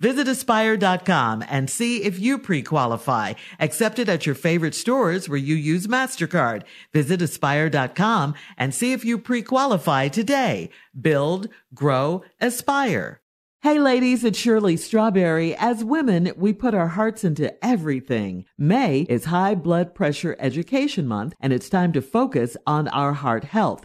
Visit aspire.com and see if you pre-qualify. Accepted at your favorite stores where you use MasterCard. Visit aspire.com and see if you pre-qualify today. Build, grow, aspire. Hey ladies, it's Shirley Strawberry. As women, we put our hearts into everything. May is High Blood Pressure Education Month, and it's time to focus on our heart health.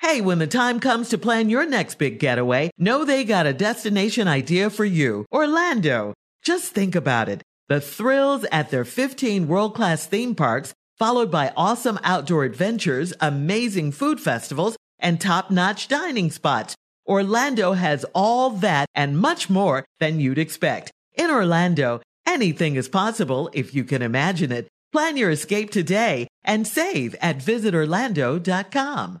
Hey, when the time comes to plan your next big getaway, know they got a destination idea for you. Orlando. Just think about it. The thrills at their 15 world-class theme parks, followed by awesome outdoor adventures, amazing food festivals, and top-notch dining spots. Orlando has all that and much more than you'd expect. In Orlando, anything is possible if you can imagine it. Plan your escape today and save at visitorlando.com.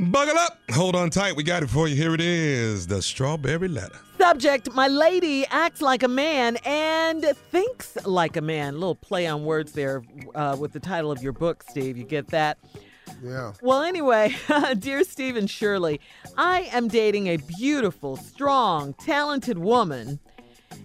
Buckle up. Hold on tight. We got it for you. Here it is the strawberry letter. Subject My lady acts like a man and thinks like a man. A little play on words there uh, with the title of your book, Steve. You get that? Yeah. Well, anyway, dear Steve and Shirley, I am dating a beautiful, strong, talented woman,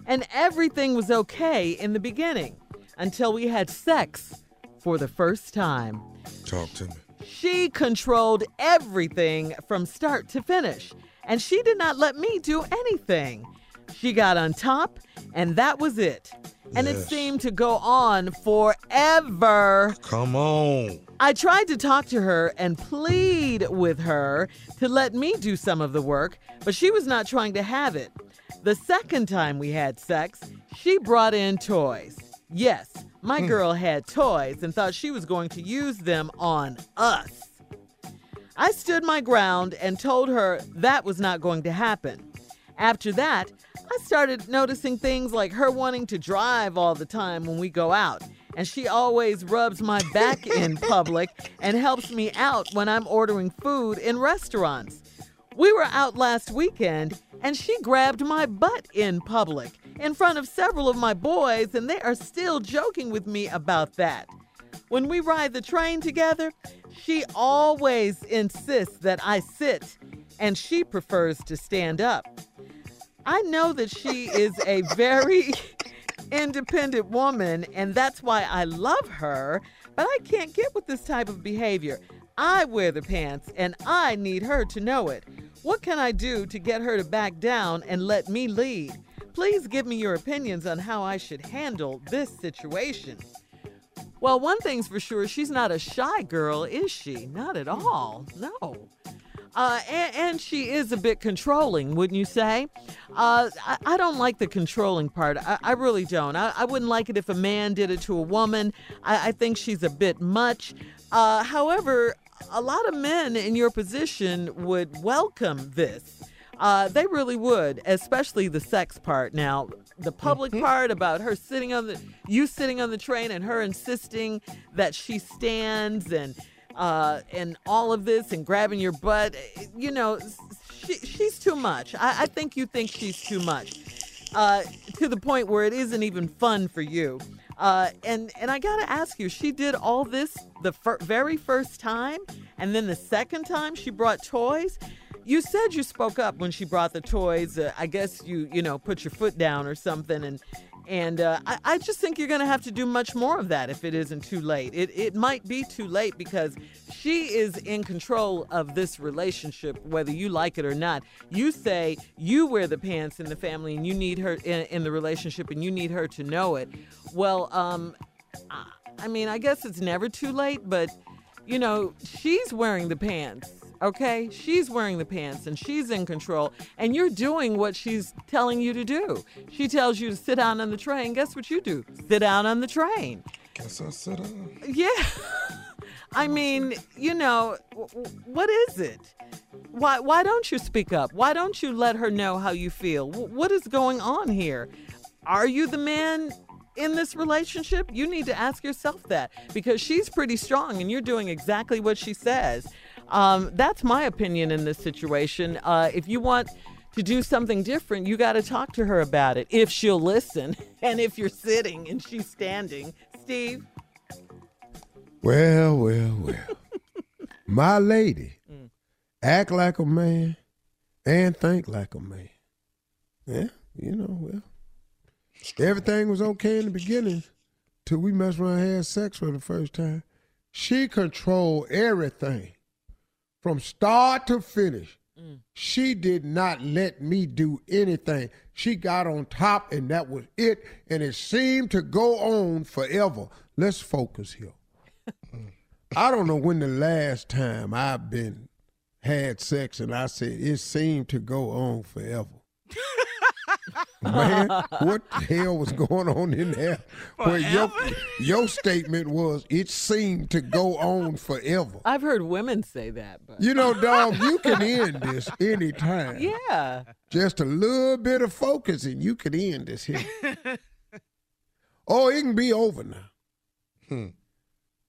and everything was okay in the beginning until we had sex for the first time. Talk to me. She controlled everything from start to finish, and she did not let me do anything. She got on top, and that was it. And it seemed to go on forever. Come on. I tried to talk to her and plead with her to let me do some of the work, but she was not trying to have it. The second time we had sex, she brought in toys. Yes, my hmm. girl had toys and thought she was going to use them on us. I stood my ground and told her that was not going to happen. After that, I started noticing things like her wanting to drive all the time when we go out, and she always rubs my back in public and helps me out when I'm ordering food in restaurants. We were out last weekend, and she grabbed my butt in public in front of several of my boys, and they are still joking with me about that. When we ride the train together, she always insists that I sit, and she prefers to stand up. I know that she is a very independent woman, and that's why I love her, but I can't get with this type of behavior. I wear the pants, and I need her to know it. What can I do to get her to back down and let me lead? Please give me your opinions on how I should handle this situation. Well, one thing's for sure, she's not a shy girl, is she? Not at all. No. Uh, and, and, she is a bit controlling, wouldn't you say? Uh, I, I, don't like the controlling part. I, I really don't. I, I, wouldn't like it if a man did it to a woman. I, think she's a bit much. Uh, however, a lot of men in your position would welcome this. Uh, they really would, especially the sex part. Now, the public mm-hmm. part about her sitting on the, you sitting on the train and her insisting that she stands and, uh, and all of this and grabbing your butt, you know, she, she's too much. I, I, think you think she's too much, uh, to the point where it isn't even fun for you. Uh, and and I gotta ask you, she did all this the fir- very first time, and then the second time she brought toys. You said you spoke up when she brought the toys. Uh, I guess you you know put your foot down or something, and and uh, I, I, just think you're going to have to do much more of that if it isn't too late. It, it might be too late because she is in control of this relationship, whether you like it or not. You say you wear the pants in the family and you need her in, in the relationship and you need her to know it. Well, um, I mean, I guess it's never too late, but you know, she's wearing the pants okay? She's wearing the pants and she's in control, and you're doing what she's telling you to do. She tells you to sit down on the train. Guess what you do? Sit down on the train. Guess I sit down. Yeah. I mean, you know, what is it? Why why don't you speak up? Why don't you let her know how you feel? What is going on here? Are you the man in this relationship? You need to ask yourself that because she's pretty strong and you're doing exactly what she says. Um, that's my opinion in this situation. Uh, if you want to do something different, you got to talk to her about it if she'll listen and if you're sitting and she's standing. Steve? Well, well, well. my lady, mm. act like a man and think like a man. Yeah, you know, well, everything was okay in the beginning till we messed around and had sex for the first time. She controlled everything from start to finish. Mm. She did not let me do anything. She got on top, and that was it. And it seemed to go on forever. Let's focus here. I don't know when the last time I've been had sex and I said it seemed to go on forever. Man, what the hell was going on in there? Where your, your statement was, it seemed to go on forever. I've heard women say that. But. You know, dog, you can end this anytime. Yeah. Just a little bit of focus and you can end this here. oh, it can be over now. Hmm.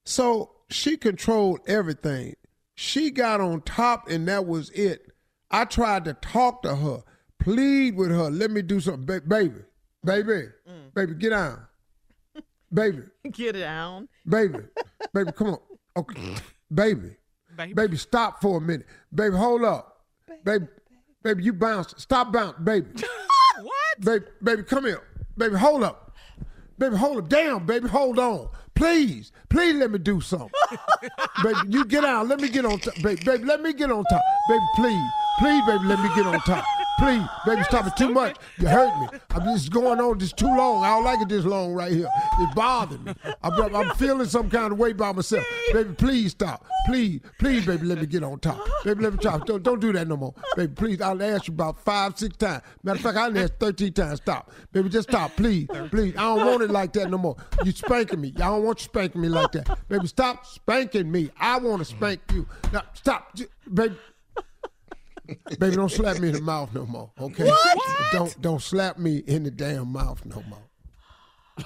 So she controlled everything. She got on top and that was it. I tried to talk to her plead with her. Let me do something, ba- baby, baby, mm. baby, get down, baby, get down, baby, baby, come on, okay, baby, baby, baby, stop for a minute, baby, hold up, baby, baby, baby you bounce, stop bounce, baby, what, baby, baby, come here, baby, hold up, baby, hold up, damn, baby, hold on. Please, please let me do something. baby, you get out. Let me get on top. Baby, baby, let me get on top. Baby, please. Please, baby, let me get on top. Please, baby, stop it too much. You hurt me. I'm just going on this too long. I don't like it this long right here. It bothers me. I'm, I'm feeling some kind of way by myself. Baby, please stop. Please, please, baby, let me get on top. Baby, let me try. Don't, don't do that no more. Baby, please. I'll ask you about five, six times. Matter of fact, I'll ask 13 times. Stop. Baby, just stop. Please, please. I don't want it like that no more. You spanking me. I don't want you spanking me like that. Baby, stop spanking me. I want to spank you. Now, stop. Baby, Baby, don't slap me in the mouth no more. Okay? What? Don't don't slap me in the damn mouth no more.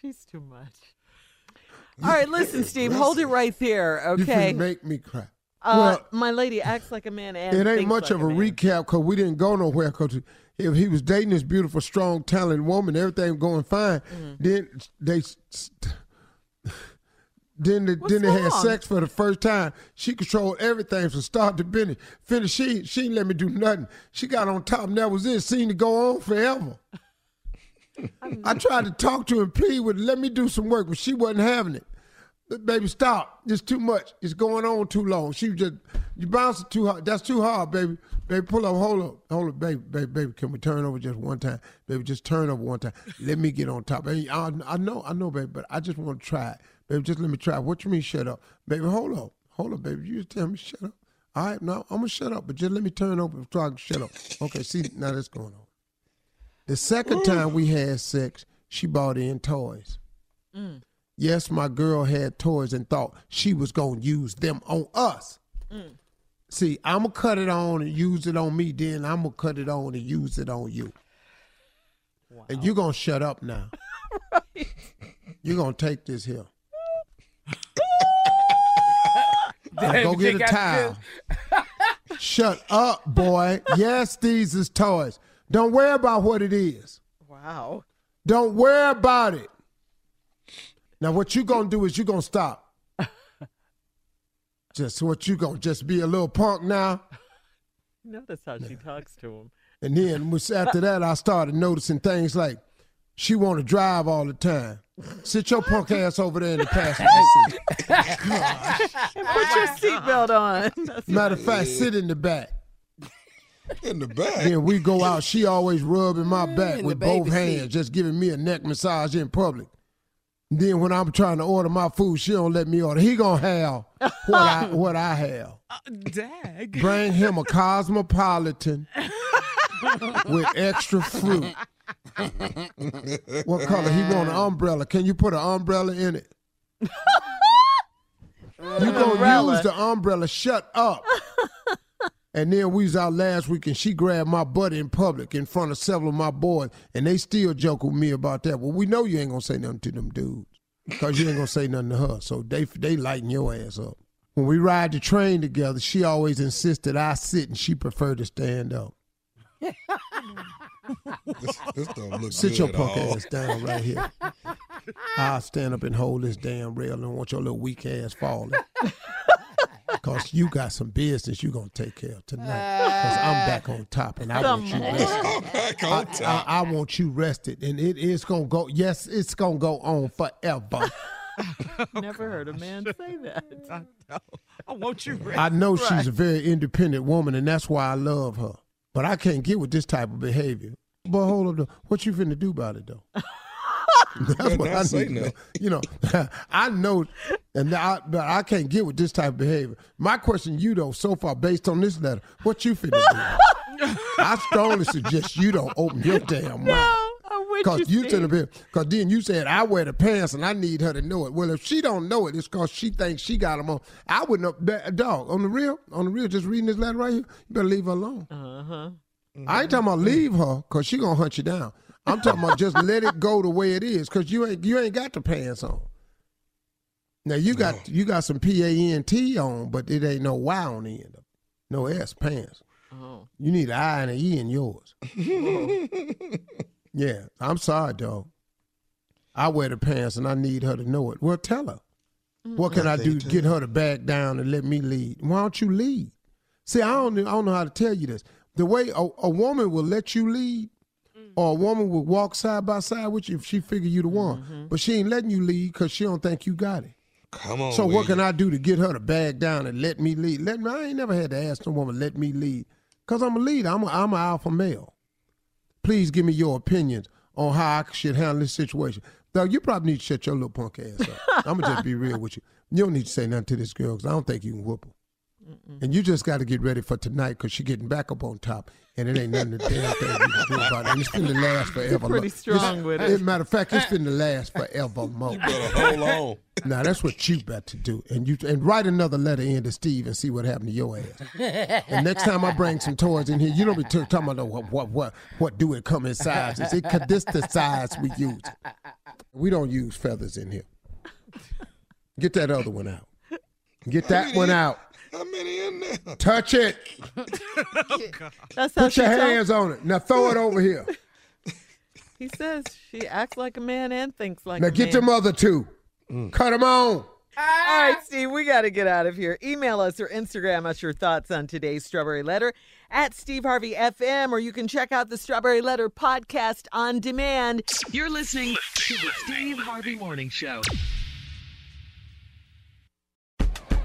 She's too much. All right, listen, Steve, hold it right there, okay? You make me cry. Uh, well, my lady acts like a man and it ain't much like of a, a recap because we didn't go nowhere. Because if he was dating this beautiful, strong, talented woman, everything going fine. Mm-hmm. Then they. Then, the, then they had sex for the first time. She controlled everything from start to finish. Finish. She she didn't let me do nothing. She got on top, and that was it. Seemed to go on forever. I tried to talk to her and plead with her, let me do some work, but she wasn't having it. Baby, stop. It's too much. It's going on too long. She just you bouncing too hard. That's too hard, baby. Baby, pull up. Hold up. Hold up, baby. Baby, baby. Can we turn over just one time? Baby, just turn over one time. Let me get on top. Baby, I, I know, I know, baby, but I just want to try it. Baby, just let me try. What you mean shut up? Baby, hold up. Hold up, baby. You just tell me shut up. All right, now I'm gonna shut up, but just let me turn over so I can shut up. Okay, see now that's going on. The second time we had sex, she bought in toys. Mm. Yes, my girl had toys and thought she was gonna use them on us. See, I'm gonna cut it on and use it on me. Then I'm gonna cut it on and use it on you. And you're gonna shut up now. You're gonna take this here. Now go get a towel. Shut up, boy. Yes, these is toys. Don't worry about what it is. Wow. Don't worry about it. Now, what you gonna do is you gonna stop. Just what you gonna just be a little punk now, Notice how she talks to him. and then after that, I started noticing things like she want to drive all the time. Sit your punk ass over there in the passenger seat. Put your seatbelt on. That's Matter of fact, sit in the back. In the back. Then we go out. She always rubbing my mm, back with both baby hands, just giving me a neck massage in public. Then when I'm trying to order my food, she don't let me order. He gonna have what I what I have. Uh, dag. Bring him a cosmopolitan with extra fruit. What color? He want an umbrella. Can you put an umbrella in it? You gonna umbrella. use the umbrella? Shut up. And then we was out last week and she grabbed my butt in public in front of several of my boys and they still joke with me about that. Well, we know you ain't gonna say nothing to them dudes because you ain't gonna say nothing to her. So they they lighten your ass up. When we ride the train together, she always insisted I sit and she preferred to stand up. This, this don't look Sit your punk ass down right here. I'll stand up and hold this damn rail and want your little weak ass falling. Cause you got some business you're gonna take care of tonight. Cause I'm back on top and I want you rested. I'm I, I, want you rested and it is gonna go yes, it's gonna go on forever. Never heard a man say that. I want you ready. I know she's a very independent woman and that's why I love her. But I can't get with this type of behavior. But hold up though. What you finna do about it though? That's what I need to know. You know, I know, and I, but I can't get with this type of behavior. My question, to you though, so far based on this letter, what you finna do? I strongly suggest you don't open your damn mouth. I'm with Cause you, you Steve. cause then you said I wear the pants and I need her to know it. Well, if she don't know it, it's cause she thinks she got them on. I wouldn't that- Dog on the real, on the real, just reading this letter right here. You better leave her alone. Uh-huh. I ain't talking about leave her cause she gonna hunt you down. I'm talking about just let it go the way it is cause you ain't you ain't got the pants on. Now you got you got some P A N T on, but it ain't no Y on the end. of it. No S pants. Oh. You need an I and an E in yours. yeah, I'm sorry, dog. I wear the pants and I need her to know it. Well, tell her. What can I do to get her to back down and let me lead? Why don't you lead? See, I don't, I don't know how to tell you this. The way a, a woman will let you lead, or a woman would walk side by side with you if she figure you the one, mm-hmm. but she ain't letting you lead because she don't think you got it. Come on. So what William. can I do to get her to back down and let me lead? Let me. I ain't never had to ask no woman let me lead, cause I'm a leader. I'm a, I'm an alpha male. Please give me your opinions on how I should handle this situation. Though you probably need to shut your little punk ass up. I'm gonna just be real with you. You don't need to say nothing to this girl, cause I don't think you can whoop her. And you just got to get ready for tonight, cause she getting back up on top, and it ain't nothing to damn thing you can do about it. And it's finna last forever. pretty strong it's- with As it. a matter of fact, it's finna last forever more. Better hold on. Now that's what you got to do, and you and write another letter in to Steve and see what happened to your ass. and next time I bring some toys in here, you don't be t- talking about what what what what do it come in sizes? It could this the size we use. We don't use feathers in here. Get that other one out. Get that one out. How many in there? Touch it. That's how Put she your talks. hands on it. Now throw it over here. He says she acts like a man and thinks like Now a man. Now get your mother too. two. Cut them on. Ah! All right, Steve, we got to get out of here. Email us or Instagram us your thoughts on today's Strawberry Letter at Steve Harvey FM, or you can check out the Strawberry Letter podcast on demand. You're listening to the Steve Harvey Morning Show.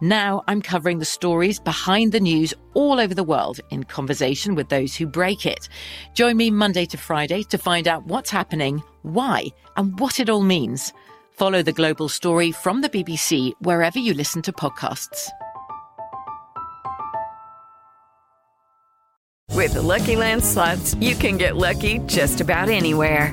Now I'm covering the stories behind the news all over the world in conversation with those who break it. Join me Monday to Friday to find out what's happening, why, and what it all means. Follow the global story from the BBC wherever you listen to podcasts. With the Lucky Land slots, you can get lucky just about anywhere.